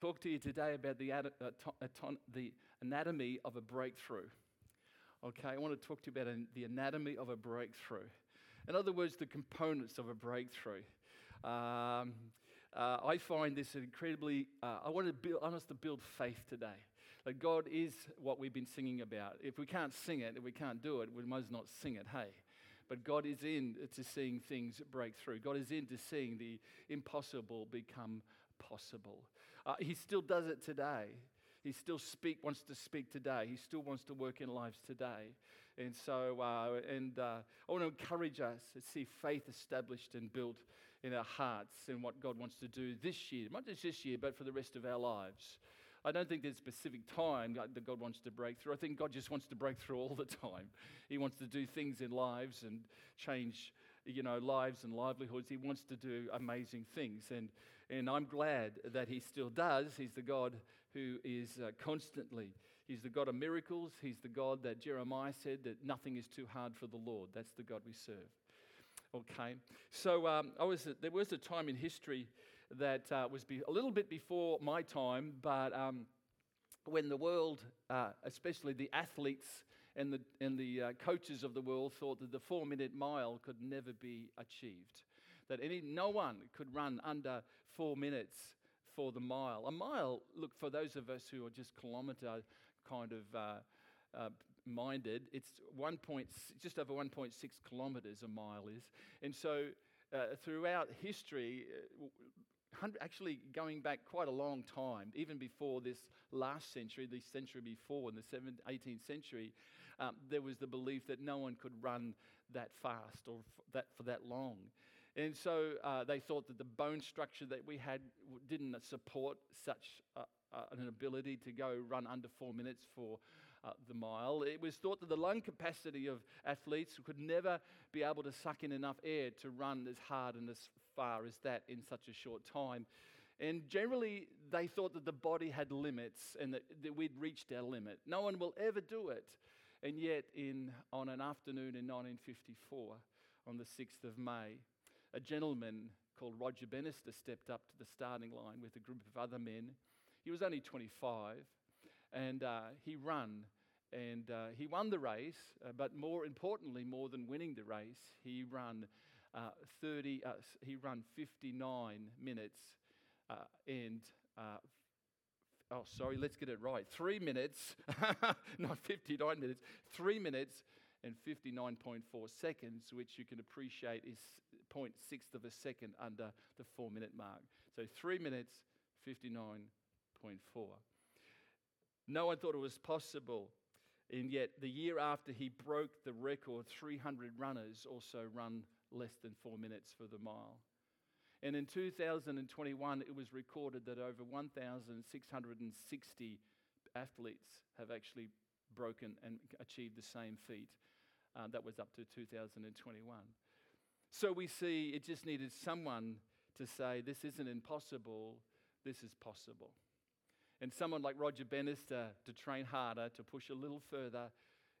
talk to you today about the, uh, the anatomy of a breakthrough. Okay, I want to talk to you about the anatomy of a breakthrough. In other words, the components of a breakthrough. Um, uh, I find this incredibly, uh, I want, to build, I want us to build faith today. That God is what we've been singing about. If we can't sing it, if we can't do it, we must not sing it, hey? But God is in to seeing things break through. God is into seeing the impossible become possible. Uh, he still does it today. He still speak, wants to speak today. He still wants to work in lives today. And so, uh, and uh, I want to encourage us to see faith established and built in our hearts in what God wants to do this year, not just this year, but for the rest of our lives. I don't think there's a specific time that God wants to break through. I think God just wants to break through all the time. He wants to do things in lives and change, you know, lives and livelihoods. He wants to do amazing things. And, and I'm glad that He still does. He's the God who is uh, constantly, He's the God of miracles. He's the God that Jeremiah said that nothing is too hard for the Lord. That's the God we serve. Okay, so um, I was there was a time in history that uh, was be, a little bit before my time, but um, when the world, uh, especially the athletes and the and the uh, coaches of the world, thought that the four-minute mile could never be achieved, that any no one could run under four minutes for the mile. A mile, look for those of us who are just kilometre kind of uh, uh, minded, it's one point, just over 1.6 kilometres a mile is. And so uh, throughout history, uh, actually going back quite a long time, even before this last century, the century before, in the 17th, 18th century, um, there was the belief that no one could run that fast or f- that for that long. And so uh, they thought that the bone structure that we had didn't support such an ability to go run under four minutes for uh, the mile. It was thought that the lung capacity of athletes could never be able to suck in enough air to run as hard and as far as that in such a short time. And generally, they thought that the body had limits and that, that we'd reached our limit. No one will ever do it. And yet, in, on an afternoon in 1954, on the 6th of May, a gentleman called Roger Bannister stepped up to the starting line with a group of other men. He was only 25 and uh, he ran. And uh, he won the race, uh, but more importantly, more than winning the race, he ran uh, 30. Uh, he ran 59 minutes, uh, and oh, sorry, let's get it right. Three minutes, not 59 minutes. Three minutes and 59.4 seconds, which you can appreciate is 0.6 of a second under the four-minute mark. So three minutes, 59.4. No one thought it was possible. And yet, the year after he broke the record, 300 runners also run less than four minutes for the mile. And in 2021, it was recorded that over 1,660 athletes have actually broken and achieved the same feat. Uh, that was up to 2021. So we see it just needed someone to say, This isn't impossible, this is possible and someone like Roger Bannister to train harder, to push a little further,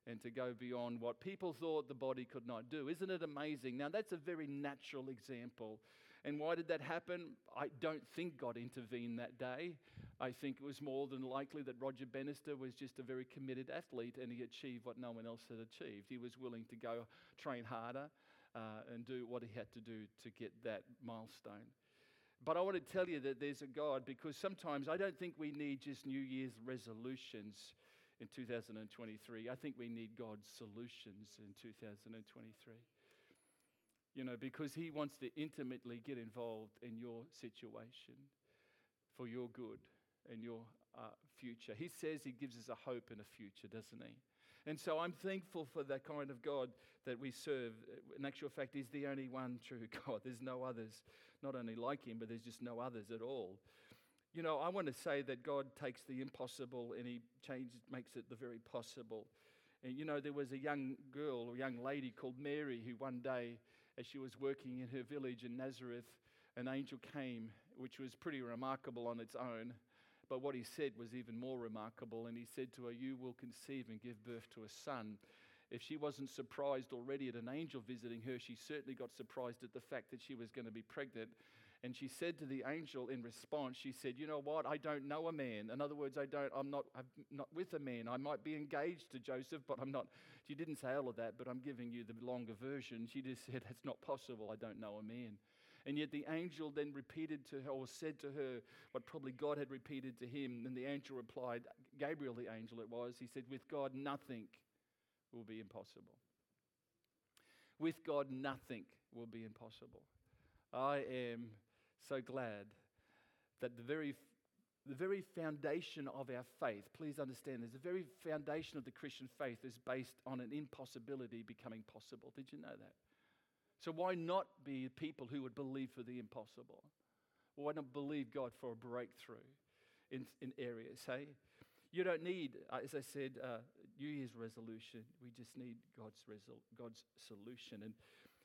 and to go beyond what people thought the body could not do. Isn't it amazing? Now, that's a very natural example. And why did that happen? I don't think God intervened that day. I think it was more than likely that Roger Bannister was just a very committed athlete and he achieved what no one else had achieved. He was willing to go train harder uh, and do what he had to do to get that milestone. But I want to tell you that there's a God because sometimes I don't think we need just New Year's resolutions in 2023. I think we need God's solutions in 2023. You know, because He wants to intimately get involved in your situation for your good and your uh, future. He says He gives us a hope and a future, doesn't He? And so I'm thankful for that kind of God that we serve. In actual fact, He's the only one true God. There's no others, not only like Him, but there's just no others at all. You know, I want to say that God takes the impossible and He changes, makes it the very possible. And you know, there was a young girl or young lady called Mary who one day, as she was working in her village in Nazareth, an angel came, which was pretty remarkable on its own. But what he said was even more remarkable. And he said to her, You will conceive and give birth to a son. If she wasn't surprised already at an angel visiting her, she certainly got surprised at the fact that she was going to be pregnant And she said to the angel in response, she said, You know what? I don't know a man. In other words, I don't, I'm not, I'm not with a man. I might be engaged to Joseph, but I'm not. She didn't say all of that, but I'm giving you the longer version. She just said, It's not possible. I don't know a man. And yet the angel then repeated to her, or said to her, what probably God had repeated to him. And the angel replied, Gabriel, the angel it was, he said, With God, nothing will be impossible. With God, nothing will be impossible. I am so glad that the very, the very foundation of our faith, please understand this, the very foundation of the Christian faith is based on an impossibility becoming possible. Did you know that? So, why not be people who would believe for the impossible? Why not believe God for a breakthrough in, in areas? Hey, you don't need, uh, as I said, uh, New Year's resolution. We just need God's, resol- God's solution. And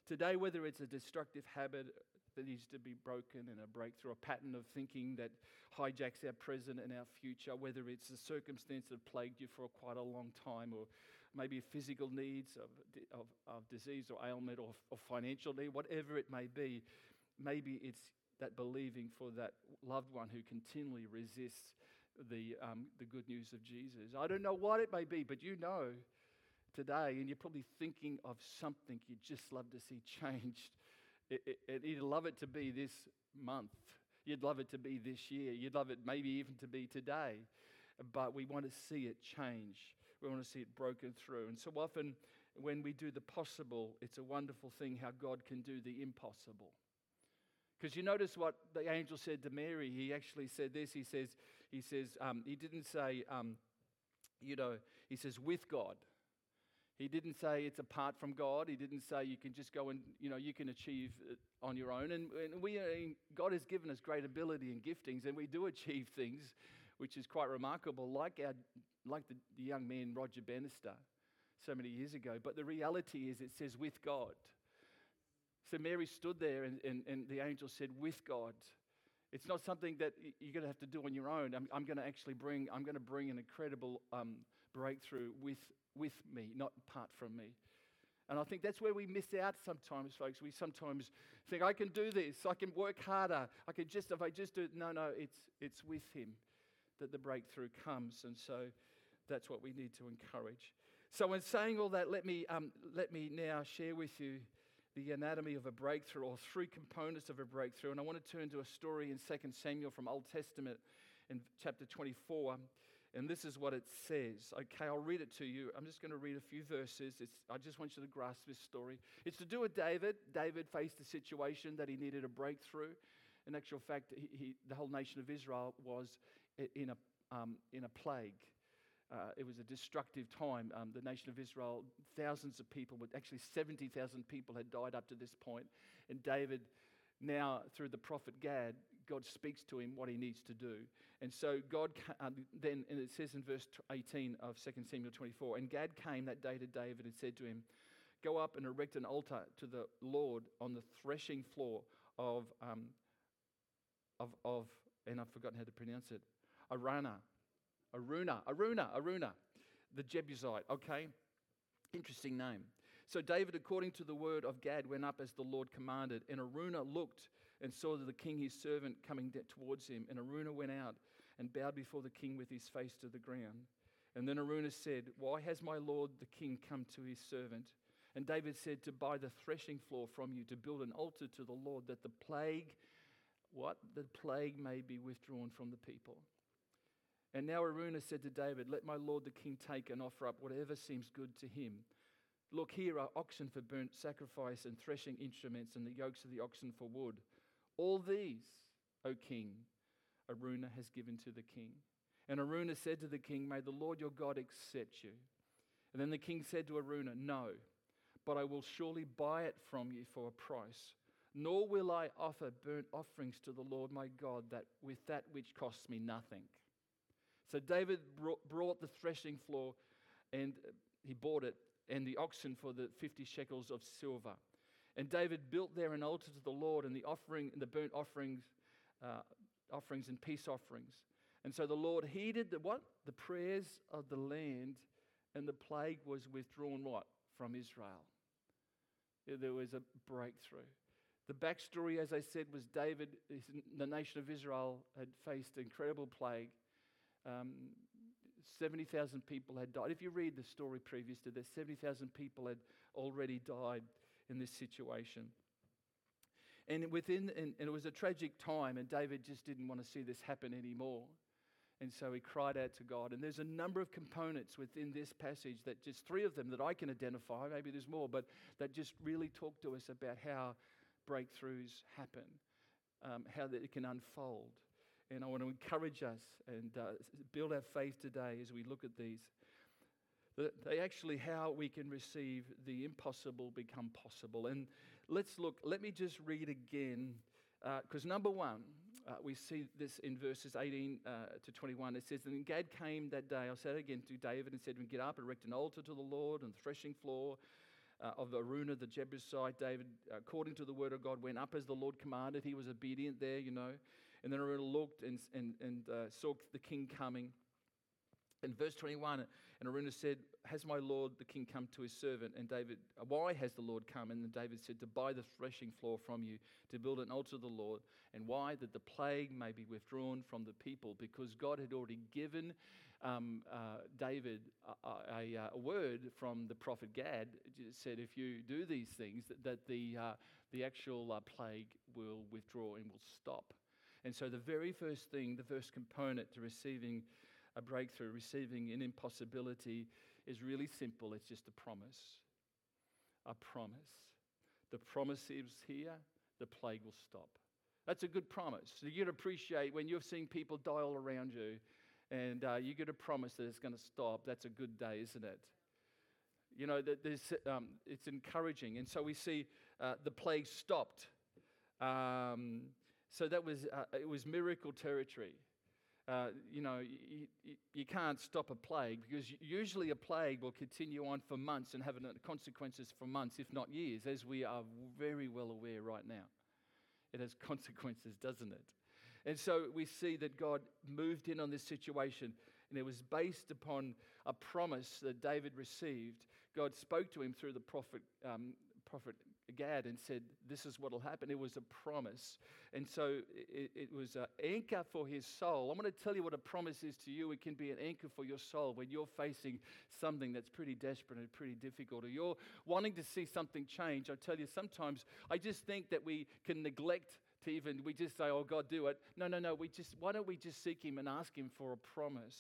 today, whether it's a destructive habit that needs to be broken and a breakthrough, a pattern of thinking that hijacks our present and our future, whether it's a circumstance that plagued you for quite a long time, or maybe physical needs of, of, of disease or ailment or, or financial need, whatever it may be, maybe it's that believing for that loved one who continually resists the, um, the good news of Jesus. I don't know what it may be, but you know today, and you're probably thinking of something you'd just love to see changed. It, it, it, you'd love it to be this month. You'd love it to be this year. You'd love it maybe even to be today. But we want to see it change. We want to see it broken through. And so often, when we do the possible, it's a wonderful thing how God can do the impossible. Because you notice what the angel said to Mary. He actually said this. He says, he says, um, he didn't say, um, you know, he says, with God. He didn't say it's apart from God. He didn't say you can just go and, you know, you can achieve it on your own. And, and we, God has given us great ability and giftings, and we do achieve things, which is quite remarkable, like, our, like the, the young man Roger Bannister so many years ago. But the reality is, it says with God. So Mary stood there, and, and, and the angel said, with God. It's not something that you're going to have to do on your own. I'm, I'm going to actually bring, I'm going to bring an incredible um, breakthrough with, with me, not apart from me. And I think that's where we miss out sometimes, folks. We sometimes think, I can do this, I can work harder, I can just, if I just do it. No, no, it's, it's with Him that the breakthrough comes. And so that's what we need to encourage. So, in saying all that, let me, um, let me now share with you the anatomy of a breakthrough or three components of a breakthrough. And I want to turn to a story in 2 Samuel from Old Testament in chapter 24. And this is what it says. Okay, I'll read it to you. I'm just going to read a few verses. It's, I just want you to grasp this story. It's to do with David. David faced a situation that he needed a breakthrough. In actual fact, he, he, the whole nation of Israel was in a, um, in a plague. Uh, it was a destructive time. Um, the nation of Israel, thousands of people, actually 70,000 people had died up to this point. And David, now through the prophet Gad, God speaks to him what he needs to do. And so God uh, then, and it says in verse 18 of 2 Samuel 24, and Gad came that day to David and said to him, Go up and erect an altar to the Lord on the threshing floor of, um, of, of and I've forgotten how to pronounce it, Arana. Aruna, Aruna, Aruna, the Jebusite. Okay, interesting name. So David, according to the word of Gad, went up as the Lord commanded, and Aruna looked and saw the king, his servant, coming towards him. And Aruna went out and bowed before the king with his face to the ground. And then Aruna said, Why has my lord the king come to his servant? And David said, To buy the threshing floor from you, to build an altar to the Lord, that the plague, what? The plague may be withdrawn from the people. And now Aruna said to David, Let my lord the king take and offer up whatever seems good to him. Look, here are oxen for burnt sacrifice and threshing instruments and the yokes of the oxen for wood. All these, O king, Aruna has given to the king. And Aruna said to the king, May the Lord your God accept you. And then the king said to Aruna, No, but I will surely buy it from you for a price. Nor will I offer burnt offerings to the Lord my God that with that which costs me nothing. So David brought the threshing floor and he bought it and the oxen for the 50 shekels of silver. And David built there an altar to the Lord and the offering and the burnt offerings, uh, offerings and peace offerings. And so the Lord heeded the what? The prayers of the land, and the plague was withdrawn what? From Israel. There was a breakthrough. The backstory, as I said, was David, the nation of Israel had faced incredible plague. Um, 70,000 people had died. If you read the story previous to this, 70,000 people had already died in this situation. And within, and, it was a tragic time, and David just didn't want to see this happen anymore. And so he cried out to God. And there's a number of components within this passage that just three of them that I can identify, maybe there's more, but that just really talk to us about how breakthroughs happen, um, how that it can unfold. And I want to encourage us and uh, build our faith today as we look at these. That they actually, how we can receive the impossible become possible. And let's look, let me just read again, because uh, number one, uh, we see this in verses 18 uh, to 21. It says, And Gad came that day, I said again to David, and said, Get up, erect an altar to the Lord on the threshing floor uh, of Aruna, the Jebusite. David, according to the word of God, went up as the Lord commanded. He was obedient there, you know. And then Araunah looked and, and, and uh, saw the king coming. In verse 21, and Araunah said, Has my Lord the king come to his servant? And David, Why has the Lord come? And then David said, To buy the threshing floor from you, to build an altar to the Lord. And why? That the plague may be withdrawn from the people, because God had already given um, uh, David a, a, a, word from the prophet Gad. Said, If you do these things, that, that the, uh, the actual uh, plague will withdraw and will stop. And so, the very first thing, the first component to receiving a breakthrough, receiving an impossibility, is really simple. It's just a promise. A promise. The promise is here, the plague will stop. That's a good promise. So you can appreciate when you're seeing people die all around you and uh, you get a promise that it's going to stop. That's a good day, isn't it? You know, that um, it's encouraging. And so we see uh, the plague stopped. Um, so that was, uh, it was miracle territory. Uh, you know, you, you, can't stop a plague because usually a plague will continue on for months and have consequences for months, if not years, as we are very well aware right now. It has consequences, doesn't it? And so we see that God moved in on this situation, and it was based upon a promise that David received. God spoke to him through the prophet, um, prophet Gad and said, This is what will happen. It was a promise. And so it, it was an anchor for his soul. I'm going to tell you what a promise is to you. It can be an anchor for your soul when you're facing something that's pretty desperate and pretty difficult, or you're wanting to see something change. I tell you, sometimes I just think that we can neglect to even, we just say, Oh, God, do it. No, no, no. We just, why don't we just seek him and ask him for a promise?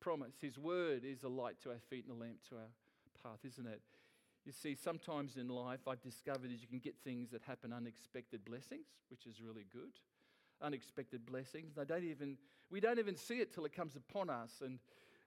Promise. His word is a light to our feet and a lamp to our path, isn't it? You see, sometimes in life, I've discovered is you can get things that happen unexpected blessings, which is really good. Unexpected blessings. They don't even, we don't even see it till it comes upon us. And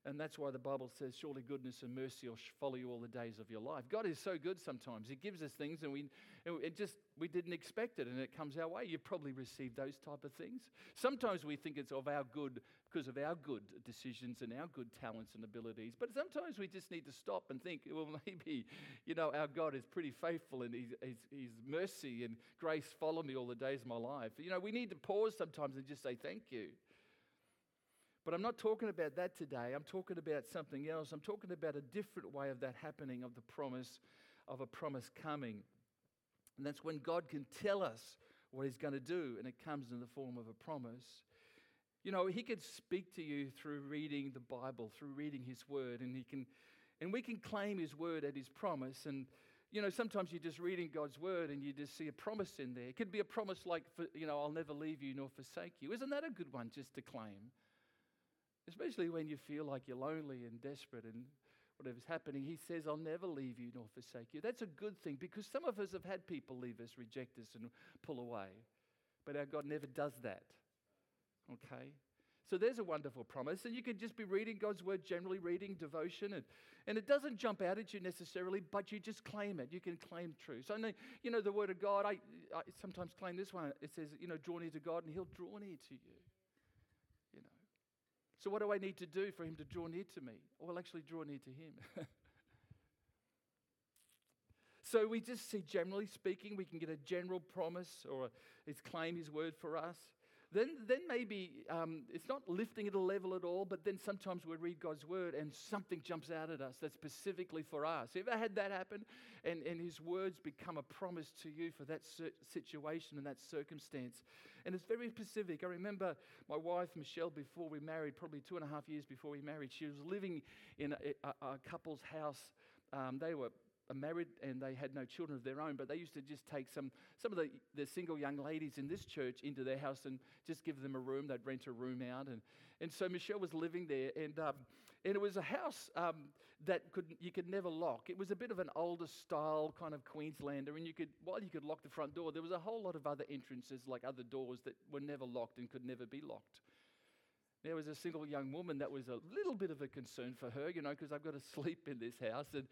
and that's why the Bible says, Surely goodness and mercy will follow you all the days of your life. God is so good sometimes. He gives us things and we it just we didn't expect it and it comes our way. You've probably received those type of things. Sometimes we think it's of our good because of our good decisions and our good talents and abilities. But sometimes we just need to stop and think, well, maybe, you know, our God is pretty faithful and his, his, his mercy and grace follow me all the days of my life. You know, we need to pause sometimes and just say thank you. But I'm not talking about that today. I'm talking about something else. I'm talking about a different way of that happening, of the promise, of a promise coming. And that's when God can tell us what He's going to do, and it comes in the form of a promise. You know, He could speak to you through reading the Bible, through reading His Word, and He can, and we can claim His Word at His promise. And you know, sometimes you're just reading God's word and you just see a promise in there. It could be a promise like, you know, I'll never leave you nor forsake you. Isn't that a good one just to claim? Especially when you feel like you're lonely and desperate and whatever's happening. He says, I'll never leave you nor forsake you. That's a good thing because some of us have had people leave us, reject us, and pull away. But our God never does that. Okay? So there's a wonderful promise. And you can just be reading God's word, generally reading devotion. And, and it doesn't jump out at you necessarily, but you just claim it. You can claim truth. So, you know, the word of God, I, I sometimes claim this one. It says, you know, draw near to God and he'll draw near to you. So, what do I need to do for him to draw near to me? Well, actually, draw near to him. so, we just see, generally speaking, we can get a general promise or his claim, his word for us. Then, then maybe um, it's not lifting at a level at all, but then sometimes we read God's word and something jumps out at us that's specifically for us. Ever had that happen? And, and His words become a promise to you for that situation and that circumstance. And it's very specific. I remember my wife, Michelle, before we married, probably two and a half years before we married, she was living in a, a, a couple's house. Um, they were married and they had no children of their own, but they used to just take some, some of the, the single young ladies in this church into their house and just give them a room. They'd rent a room out. And, and so Michelle was living there, and, um, and it was a house um, that could, you could never lock. It was a bit of an older style kind of Queenslander, and you could, while you could lock the front door, there was a whole lot of other entrances, like other doors, that were never locked and could never be locked there was a single young woman that was a little bit of a concern for her, you know, because I've got to sleep in this house. And,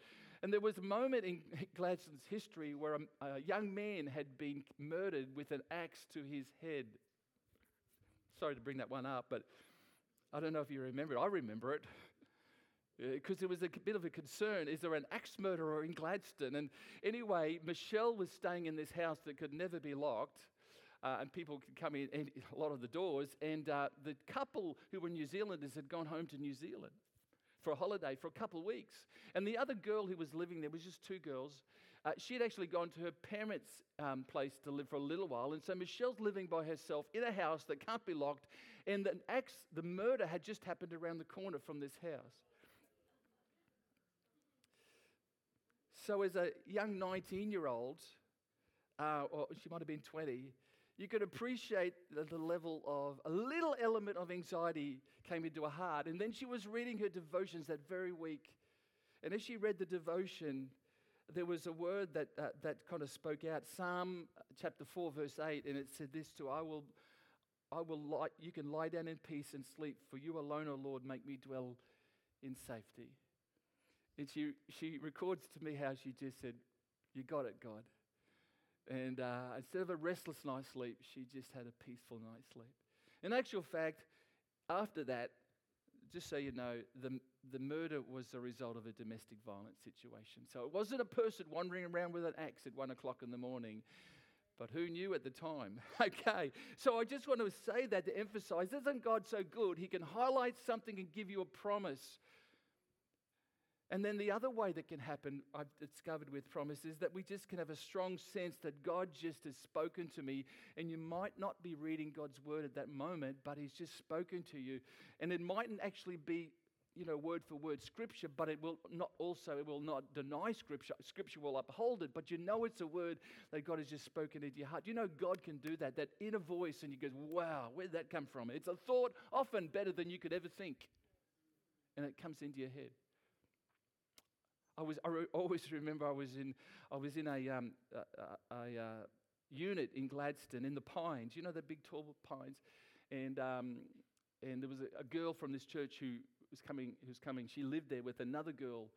and there was a moment in Gladstone's history where a, a young man had been murdered with an axe to his head. Sorry to bring that one up, but I don't know if you remember it. I remember it because there was a bit of a concern is there an axe murderer in Gladstone? And anyway, Michelle was staying in this house that could never be locked uh, and people could come in, in a lot of the doors. And uh, the couple who were New Zealanders had gone home to New Zealand for a holiday for a couple of weeks. And the other girl who was living there was just two girls. Uh, she had actually gone to her parents' um, place to live for a little while. And so Michelle's living by herself in a house that can't be locked. And the, the murder had just happened around the corner from this house. So, as a young 19 year old, uh, or she might have been 20, you could appreciate the, the level of a little element of anxiety came into her heart. And then she was reading her devotions that very week. And as she read the devotion, there was a word that, uh, that kind of spoke out Psalm chapter 4, verse 8, and it said this to I will, I will lie, you can lie down in peace and sleep, for you alone, O Lord, make me dwell in safety. And she, she records to me how she just said, You got it, God. And uh, instead of a restless night's sleep, she just had a peaceful night's sleep. In actual fact, after that, just so you know, the, the murder was a result of a domestic violence situation. So it wasn't a person wandering around with an axe at one o'clock in the morning. But who knew at the time? okay, so I just want to say that to emphasize isn't God so good? He can highlight something and give you a promise and then the other way that can happen, I've discovered with promise, is that we just can have a strong sense that God just has spoken to me. And you might not be reading God's word at that moment, but He's just spoken to you. And it mightn't actually be, you know, word for word scripture, but it will not also, it will not deny scripture. Scripture will uphold it, but you know it's a word that God has just spoken into your heart. You know God can do that, that inner voice, and you go, wow, where did that come from? It's a thought often better than you could ever think. And it comes into your head. I was I re- always remember I was in I was in a, um, a, a, a uh, unit in Gladstone in the pines. You know the big tall pines, and um, and there was a, a, girl from this church who was coming who was coming. She lived there with another girl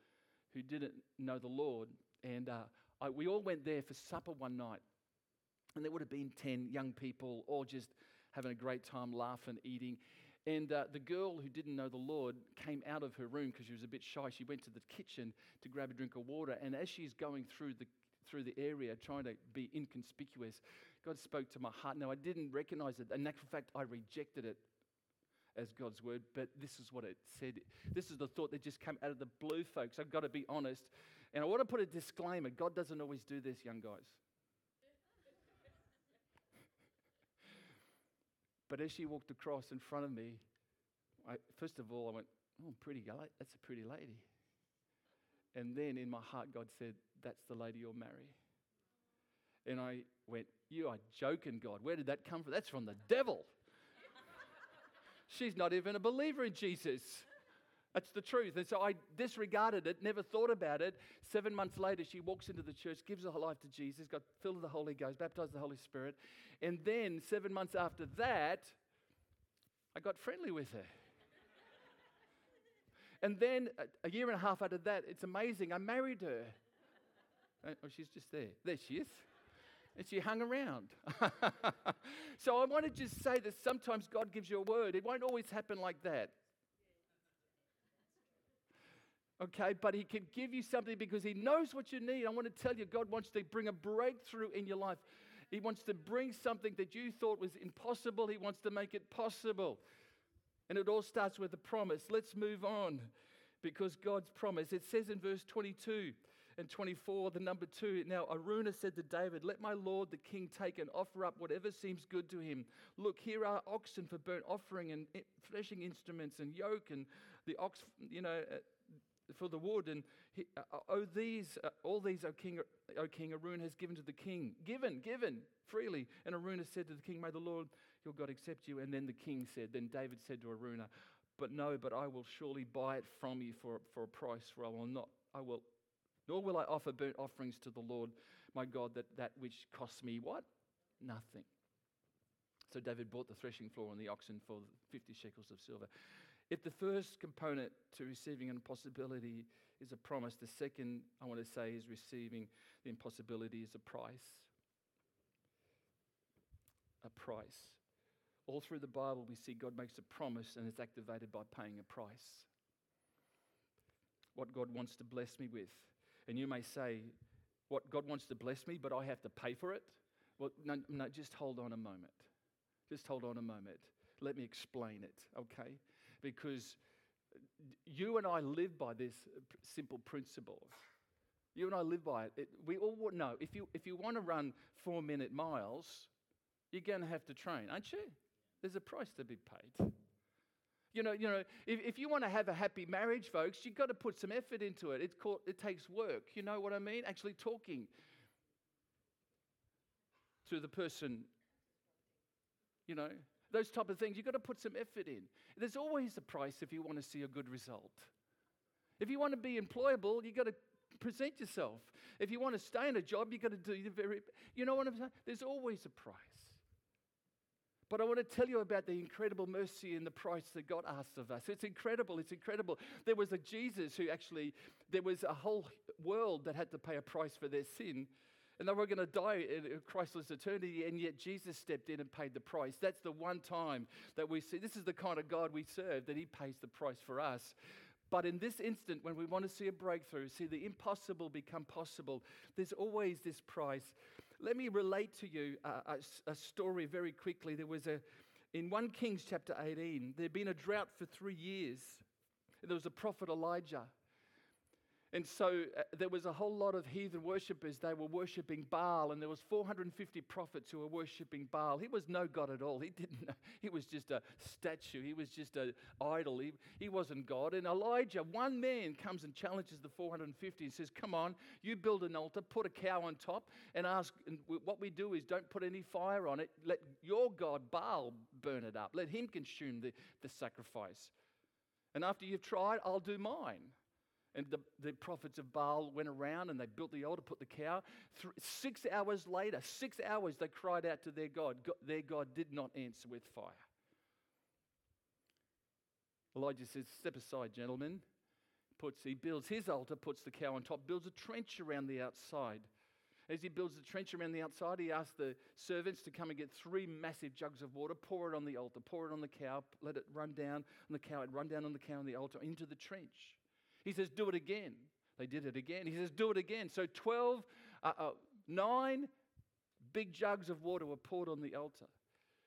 who didn't know the Lord, and uh, I, we all went there for supper one night, and there would have been ten young people all just having a great time, laughing, eating. And uh, the girl who didn't know the Lord came out of her room because she was a bit shy. She went to the kitchen to grab a drink of water. And as she's going through the, through the area, trying to be inconspicuous, God spoke to my heart. Now, I didn't recognize it. In actual fact, I rejected it as God's word, but this is what it said. This is the thought that just came out of the blue, folks. I've got to be honest. And I want to put a disclaimer God doesn't always do this, young guys. But as she walked across in front of me, I, first of all, I went, Oh, pretty that's a pretty lady. And then in my heart, God said, That's the lady you'll marry. And I went, You are joking, God. Where did that come from? That's from the devil. She's not even a believer in Jesus. That's the truth. And so I disregarded it, never thought about it. Seven months later, she walks into the church, gives her life to Jesus, got filled with the Holy Ghost, baptized the Holy Spirit. And then, seven months after that, I got friendly with her. and then, a year and a half after that, it's amazing, I married her. Uh, oh, she's just there. There she is. And she hung around. so I want to just say that sometimes God gives you a word. It won't always happen like that okay? But He can give you something because He knows what you need. I want to tell you, God wants to bring a breakthrough in your life. He wants to bring something that you thought was impossible, He wants to make it possible. And it all starts with a promise. Let's move on because God's promise. It says in verse 22 and 24, the number two. Now, Aruna said to David, Let my lord the king take and offer up whatever seems good to him. Look, here are oxen for burnt offering and threshing instruments and yoke and the ox, you know, uh, for the wood. And he, uh, uh oh, these, uh, all these, O king, o king, Araunah has given to the king. Given, given freely. And Araunah said to the king, May the Lord your God accept you. And then the king said, Then David said to Araunah, But no, but I will surely buy it from you for, for a price, for I will not, I will nor will I offer burnt offerings to the Lord my God that, that which costs me what? Nothing. So David bought the threshing floor and the oxen for 50 shekels of silver. If the first component to receiving an impossibility is a promise, the second I want to say is receiving the impossibility is a price. A price. All through the Bible, we see God makes a promise and it's activated by paying a price. What God wants to bless me with and you may say, What God wants to bless me, but I have to pay for it? Well, no, no, just hold on a moment. Just hold on a moment. Let me explain it, okay? Because you and I live by this simple principle. You and I live by it. it we all know if you, if you want to run four minute miles, you're going to have to train, aren't you? There's a price to be paid. You know, you know if, if you want to have a happy marriage, folks, you've got to put some effort into it. It's called, it takes work. You know what I mean? Actually talking to the person, you know, those type of things. You've got to put some effort in. There's always a price if you want to see a good result. If you want to be employable, you've got to present yourself. If you want to stay in a job, you've got to do the very, you know what I'm saying? There's always a price. But I want to tell you about the incredible mercy and the price that God asks of us. It's incredible. It's incredible. There was a Jesus who actually, there was a whole world that had to pay a price for their sin. And they were going to die in Christless eternity, and yet Jesus stepped in and paid the price. That's the one time that we see. This is the kind of God we serve, that He pays the price for us. But in this instant, when we want to see a breakthrough, see the impossible become possible, there's always this price. Let me relate to you a, a, a story very quickly. There was a, in 1 Kings chapter 18, there'd been a drought for three years. There was a prophet Elijah. And so uh, there was a whole lot of heathen worshippers. They were worshipping Baal, and there was 450 prophets who were worshipping Baal. He was no god at all. He didn't. Know. He was just a statue. He was just an idol. He, he wasn't God. And Elijah, one man, comes and challenges the 450 and says, "Come on, you build an altar, put a cow on top, and ask. And what we do is don't put any fire on it. Let your god Baal burn it up. Let him consume the, the sacrifice. And after you've tried, I'll do mine." And the, the prophets of Baal went around and they built the altar, put the cow. Six hours later, six hours, they cried out to their God. God. Their God did not answer with fire. Elijah says, Step aside, gentlemen. Puts, he builds his altar, puts the cow on top, builds a trench around the outside. As he builds the trench around the outside, he asks the servants to come and get three massive jugs of water, pour it on the altar, pour it on the cow, let it run down on the cow, it run down on the cow and the altar into the trench. He says, Do it again. They did it again. He says, Do it again. So 12, uh, uh, nine big jugs of water were poured on the altar.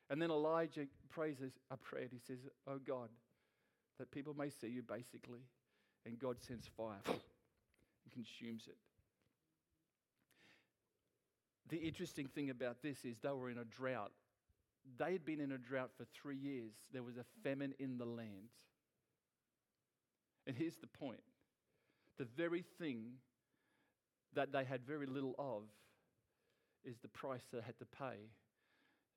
And then Elijah prays a prayer. He says, Oh God, that people may see you, basically. And God sends fire and consumes it. The interesting thing about this is they were in a drought. They had been in a drought for three years. There was a famine in the land. And here's the point the very thing that they had very little of is the price they had to pay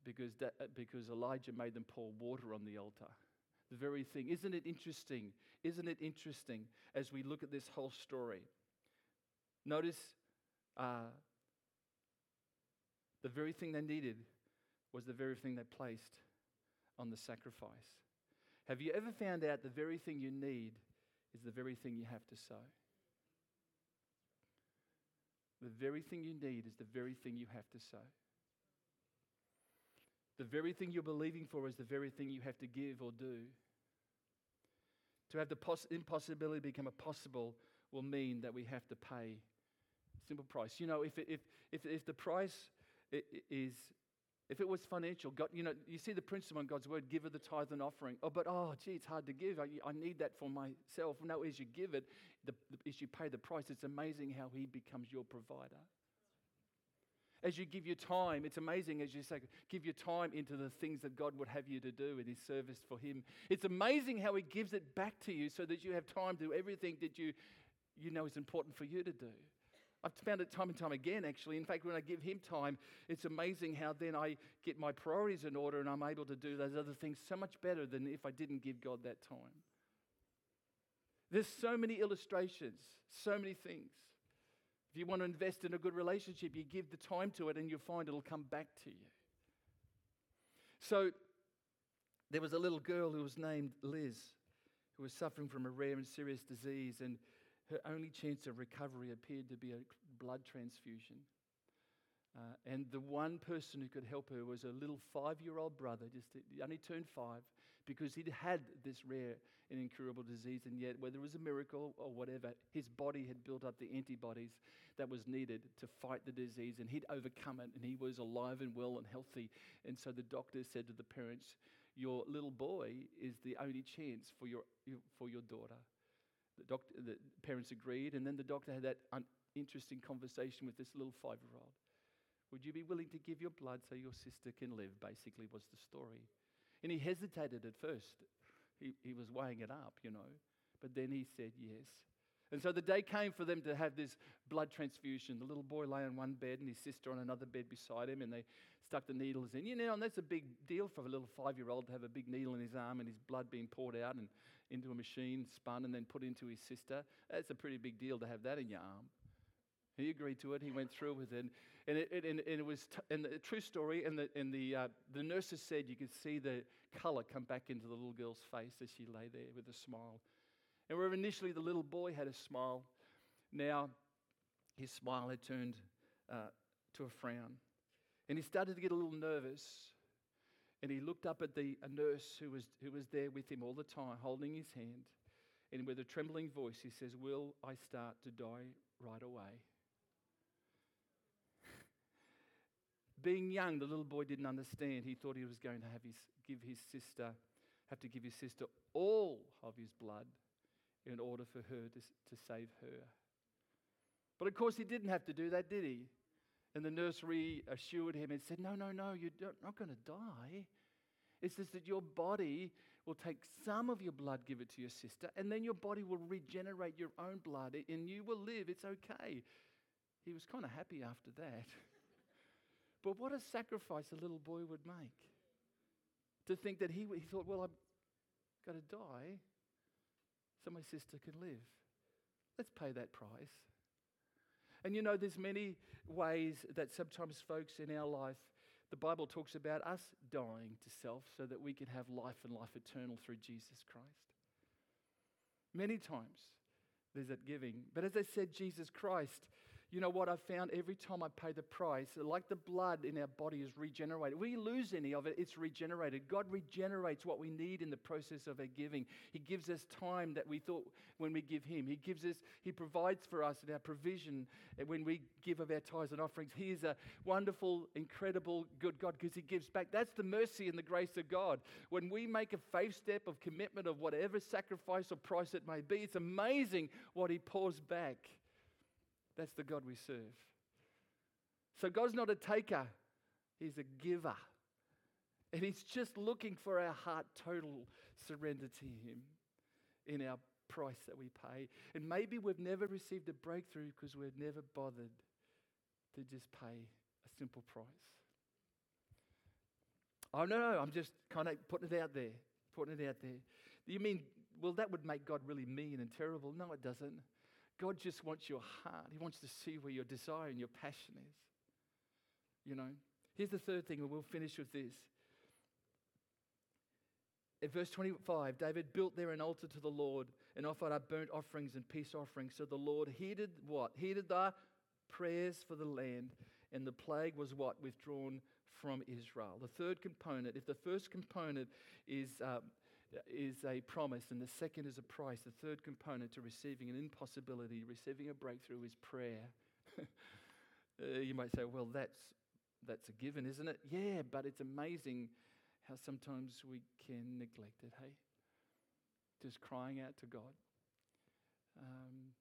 because, that, because Elijah made them pour water on the altar. The very thing. Isn't it interesting? Isn't it interesting as we look at this whole story? Notice uh, the very thing they needed was the very thing they placed on the sacrifice. Have you ever found out the very thing you need is the very thing you have to sow. The very thing you need is the very thing you have to sow. The very thing you're believing for is the very thing you have to give or do. To have the poss- impossibility become a possible will mean that we have to pay a simple price. You know, if, if, if, if the price is if it was financial, God, you know, you see the principle in God's word, give her the tithe and offering. Oh, but oh, gee, it's hard to give. I, I need that for myself. No, as you give it, the, as you pay the price, it's amazing how He becomes your provider. As you give your time, it's amazing as you say, give your time into the things that God would have you to do in His service for Him. It's amazing how He gives it back to you so that you have time to do everything that you, you know is important for you to do. I've found it time and time again, actually. In fact, when I give him time, it's amazing how then I get my priorities in order and I'm able to do those other things so much better than if I didn't give God that time. There's so many illustrations, so many things. If you want to invest in a good relationship, you give the time to it and you'll find it'll come back to you. So, there was a little girl who was named Liz who was suffering from a rare and serious disease, and her only chance of recovery appeared to be a blood transfusion. Uh, and the one person who could help her was a little five year old brother, just he only turned five, because he'd had this rare and incurable disease. And yet, whether it was a miracle or whatever, his body had built up the antibodies that was needed to fight the disease, and he'd overcome it, and he was alive and well and healthy. And so the doctor said to the parents, Your little boy is the only chance for your, for your daughter. The, doctor, the parents agreed, and then the doctor had that un- interesting conversation with this little five year old. Would you be willing to give your blood so your sister can live? Basically, was the story. And he hesitated at first. He, he was weighing it up, you know. But then he said yes. And so the day came for them to have this blood transfusion. The little boy lay on one bed and his sister on another bed beside him, and they stuck the needles in. You know, and that's a big deal for a little five year old to have a big needle in his arm and his blood being poured out and into a machine, spun, and then put into his sister. That's a pretty big deal to have that in your arm. He agreed to it. He went through with it, and it, it, and, and it was t- and the true story. And the and the uh, the nurses said you could see the color come back into the little girl's face as she lay there with a smile. And where initially the little boy had a smile, now his smile had turned uh, to a frown, and he started to get a little nervous. And he looked up at the a nurse who was who was there with him all the time, holding his hand. And with a trembling voice, he says, "Will I start to die right away?" Being young, the little boy didn't understand. He thought he was going to have his, give his sister, have to give his sister all of his blood in order for her to, to save her. But of course, he didn't have to do that, did he? And the nursery reassured him and said, No, no, no, you're not going to die. It's just that your body will take some of your blood, give it to your sister, and then your body will regenerate your own blood and you will live. It's okay. He was kind of happy after that. But what a sacrifice a little boy would make. To think that he, he thought, well, I've got to die so my sister can live. Let's pay that price. And you know, there's many ways that sometimes folks in our life, the Bible talks about us dying to self so that we can have life and life eternal through Jesus Christ. Many times there's that giving. But as I said, Jesus Christ you know what I've found every time I pay the price, like the blood in our body is regenerated. We lose any of it, it's regenerated. God regenerates what we need in the process of our giving. He gives us time that we thought when we give Him. He gives us, He provides for us in our provision when we give of our tithes and offerings. He is a wonderful, incredible, good God because He gives back. That's the mercy and the grace of God. When we make a faith step of commitment of whatever sacrifice or price it may be, it's amazing what He pours back. That's the God we serve. So God's not a taker, He's a giver. And He's just looking for our heart total surrender to Him in our price that we pay. And maybe we've never received a breakthrough because we've never bothered to just pay a simple price. Oh, no, no, I'm just kind of putting it out there, putting it out there. You mean, well, that would make God really mean and terrible? No, it doesn't. God just wants your heart. He wants to see where your desire and your passion is. You know? Here's the third thing, and we'll finish with this. In verse 25, David built there an altar to the Lord and offered up burnt offerings and peace offerings. So the Lord heeded what? Heeded the prayers for the land, and the plague was what? Withdrawn from Israel. The third component, if the first component is. Um, is a promise, and the second is a price. The third component to receiving an impossibility, receiving a breakthrough, is prayer. uh, you might say, well, that's that's a given, isn't it? Yeah, but it's amazing how sometimes we can neglect it, hey? Just crying out to God. Um,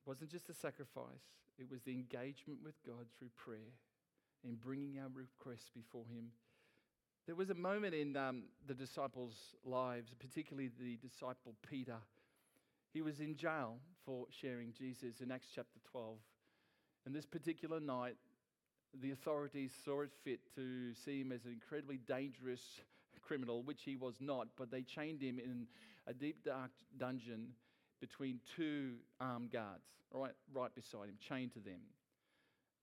it wasn't just a sacrifice, it was the engagement with God through prayer and bringing our requests before Him. There was a moment in um, the disciples' lives, particularly the disciple Peter. He was in jail for sharing Jesus in Acts chapter 12. And this particular night, the authorities saw it fit to see him as an incredibly dangerous criminal, which he was not, but they chained him in a deep, dark dungeon between two armed guards, right, right beside him, chained to them.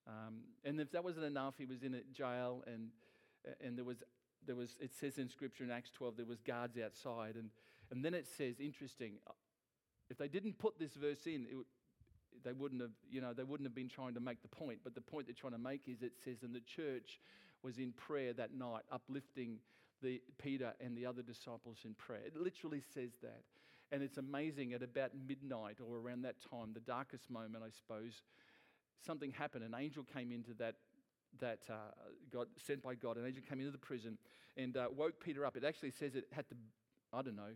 Um, and if that wasn't enough, he was in a jail, and, and there was, there was, it says in Scripture in Acts 12, there was guards outside. And, and then it says, interesting, uh, if they didn't put this verse in, it, they wouldn't have, you know, they wouldn't have been trying to make the point. But the point they're trying to make is it says, and the church was in prayer that night, uplifting the Peter and the other disciples in prayer. It literally says that. And it's amazing at about midnight or around that time, the darkest moment, I suppose, something happened. An angel came into that, that uh, sent by God, an angel came into the prison and uh, woke Peter up. It actually says it had to, I don't know,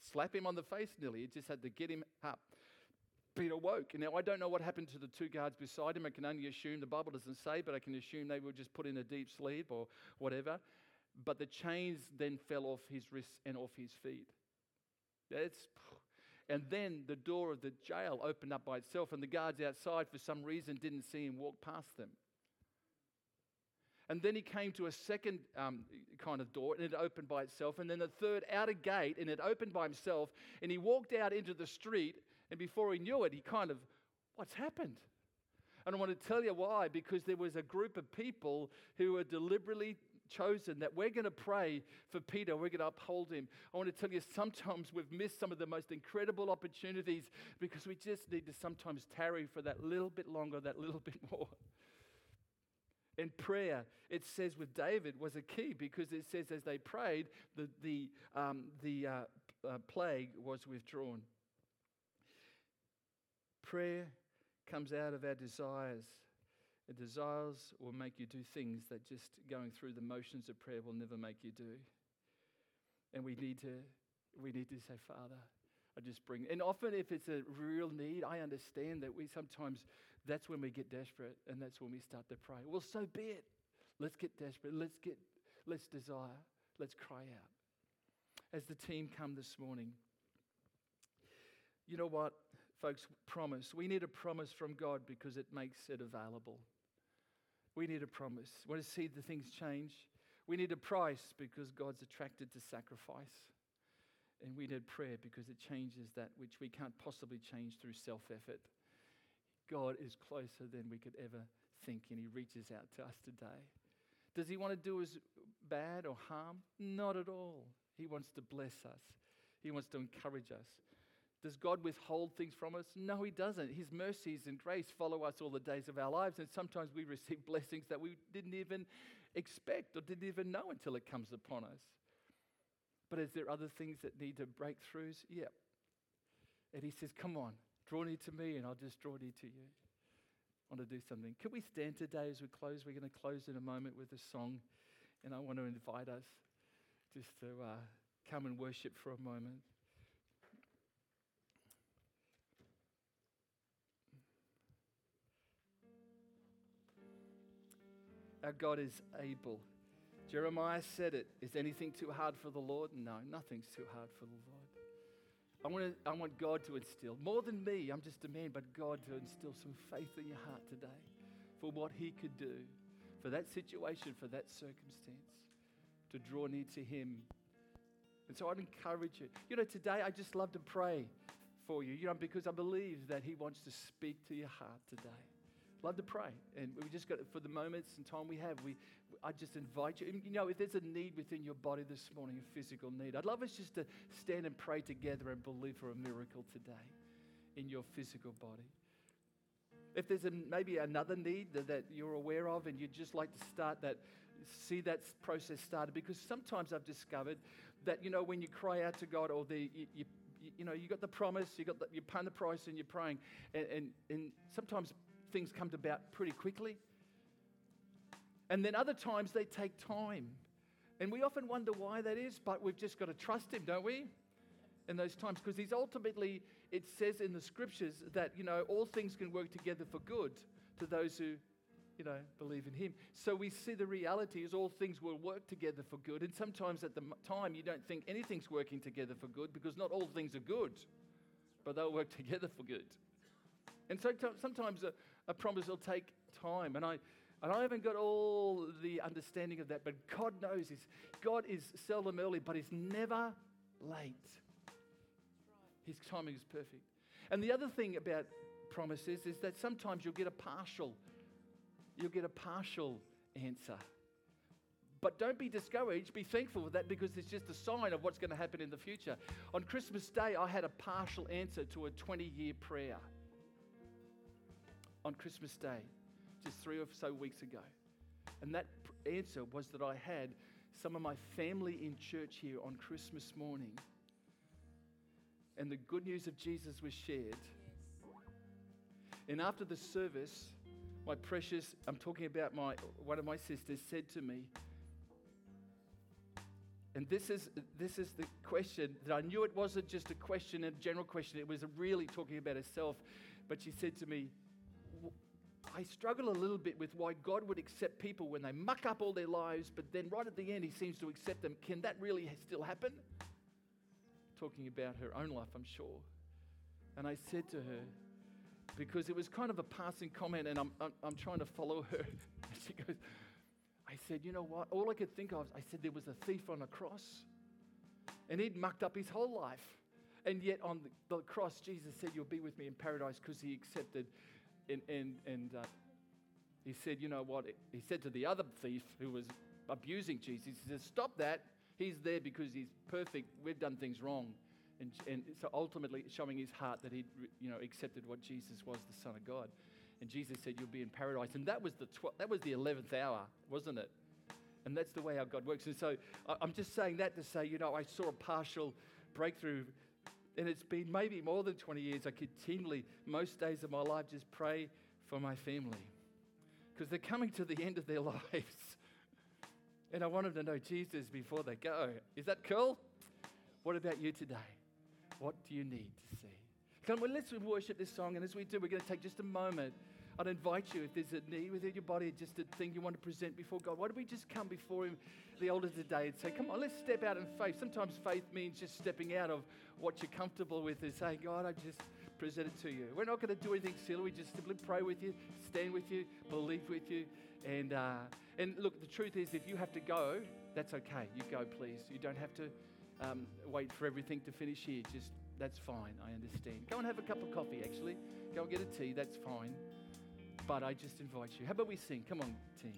slap him on the face nearly. It just had to get him up. Peter woke. Now, I don't know what happened to the two guards beside him. I can only assume, the Bible doesn't say, but I can assume they were just put in a deep sleep or whatever. But the chains then fell off his wrists and off his feet. That's, and then the door of the jail opened up by itself, and the guards outside, for some reason, didn't see him walk past them. And then he came to a second um, kind of door, and it opened by itself. And then a third outer gate, and it opened by himself. And he walked out into the street, and before he knew it, he kind of, what's happened? And I want to tell you why, because there was a group of people who were deliberately chosen that we're going to pray for Peter, we're going to uphold him. I want to tell you, sometimes we've missed some of the most incredible opportunities because we just need to sometimes tarry for that little bit longer, that little bit more. In prayer, it says with David was a key because it says as they prayed, the, the, um, the uh, uh, plague was withdrawn. Prayer comes out of our desires the desires will make you do things that just going through the motions of prayer will never make you do. And we need to, we need to say, Father, I just bring. And often, if it's a real need, I understand that we sometimes, that's when we get desperate and that's when we start to pray. Well, so be it. Let's get desperate. Let's get, let's desire. Let's cry out. As the team come this morning, you know what, folks? Promise. We need a promise from God because it makes it available. We need a promise. We want to see the things change. We need a price because God's attracted to sacrifice. And we need prayer because it changes that which we can't possibly change through self effort. God is closer than we could ever think, and He reaches out to us today. Does He want to do us bad or harm? Not at all. He wants to bless us, He wants to encourage us. Does God withhold things from us? No, He doesn't. His mercies and grace follow us all the days of our lives, and sometimes we receive blessings that we didn't even expect or didn't even know until it comes upon us. But is there other things that need to break throughs? Yep. And He says, Come on, draw near to me, and I'll just draw near to you. I want to do something. Can we stand today as we close? We're going to close in a moment with a song, and I want to invite us just to uh, come and worship for a moment. Our God is able. Jeremiah said it. Is anything too hard for the Lord? No, nothing's too hard for the Lord. I want, to, I want God to instill, more than me, I'm just a man, but God to instill some faith in your heart today for what He could do, for that situation, for that circumstance, to draw near to Him. And so I'd encourage you. You know, today I just love to pray for you, you know, because I believe that He wants to speak to your heart today love to pray. And we just got, for the moments and time we have, we, I just invite you. You know, if there's a need within your body this morning, a physical need, I'd love us just to stand and pray together and believe for a miracle today in your physical body. If there's a, maybe another need that, that you're aware of and you'd just like to start that, see that process started, because sometimes I've discovered that, you know, when you cry out to God or the, you, you you know, you got the promise, you got the, you're paying the price and you're praying. And, and, and sometimes things come to about pretty quickly. And then other times they take time. And we often wonder why that is, but we've just got to trust Him, don't we? In those times, because He's ultimately, it says in the scriptures that, you know, all things can work together for good to those who, you know, believe in Him. So we see the reality is all things will work together for good. And sometimes at the time you don't think anything's working together for good because not all things are good, but they'll work together for good. And so sometimes a, a promise will take time. And I, and I haven't got all the understanding of that, but God knows this. God is seldom early, but He's never late. His timing is perfect. And the other thing about promises is that sometimes you'll get a partial, you'll get a partial answer. But don't be discouraged. Be thankful for that because it's just a sign of what's going to happen in the future. On Christmas Day, I had a partial answer to a 20 year prayer. On Christmas Day just three or so weeks ago. And that answer was that I had some of my family in church here on Christmas morning. And the good news of Jesus was shared. And after the service, my precious, I'm talking about my one of my sisters said to me, and this is this is the question that I knew it wasn't just a question, a general question, it was really talking about herself. But she said to me, I struggle a little bit with why God would accept people when they muck up all their lives, but then right at the end, He seems to accept them. Can that really still happen? Talking about her own life, I'm sure. And I said to her, because it was kind of a passing comment, and I'm, I'm, I'm trying to follow her. she goes, I said, you know what? All I could think of, I said, there was a thief on a cross, and he'd mucked up his whole life. And yet on the, the cross, Jesus said, You'll be with me in paradise because he accepted and, and, and uh, he said, You know what? He said to the other thief who was abusing Jesus, He says, Stop that. He's there because he's perfect. We've done things wrong. And, and so ultimately showing his heart that he you know, accepted what Jesus was, the Son of God. And Jesus said, You'll be in paradise. And that was the, tw- that was the 11th hour, wasn't it? And that's the way our God works. And so I'm just saying that to say, you know, I saw a partial breakthrough and it's been maybe more than 20 years, I continually, most days of my life, just pray for my family because they're coming to the end of their lives. And I want them to know Jesus before they go. Is that cool? What about you today? What do you need to see? Come on, let's worship this song. And as we do, we're going to take just a moment. I'd invite you, if there's a need within your body, just a thing you want to present before God, why don't we just come before Him, the older today, and say, Come on, let's step out in faith. Sometimes faith means just stepping out of what you're comfortable with and saying, God, I just present it to you. We're not going to do anything silly. We just simply pray with you, stand with you, believe with you. And, uh, and look, the truth is, if you have to go, that's okay. You go, please. You don't have to um, wait for everything to finish here. Just that's fine. I understand. Go and have a cup of coffee, actually. Go and get a tea. That's fine. But I just invite you. How about we sing? Come on, team.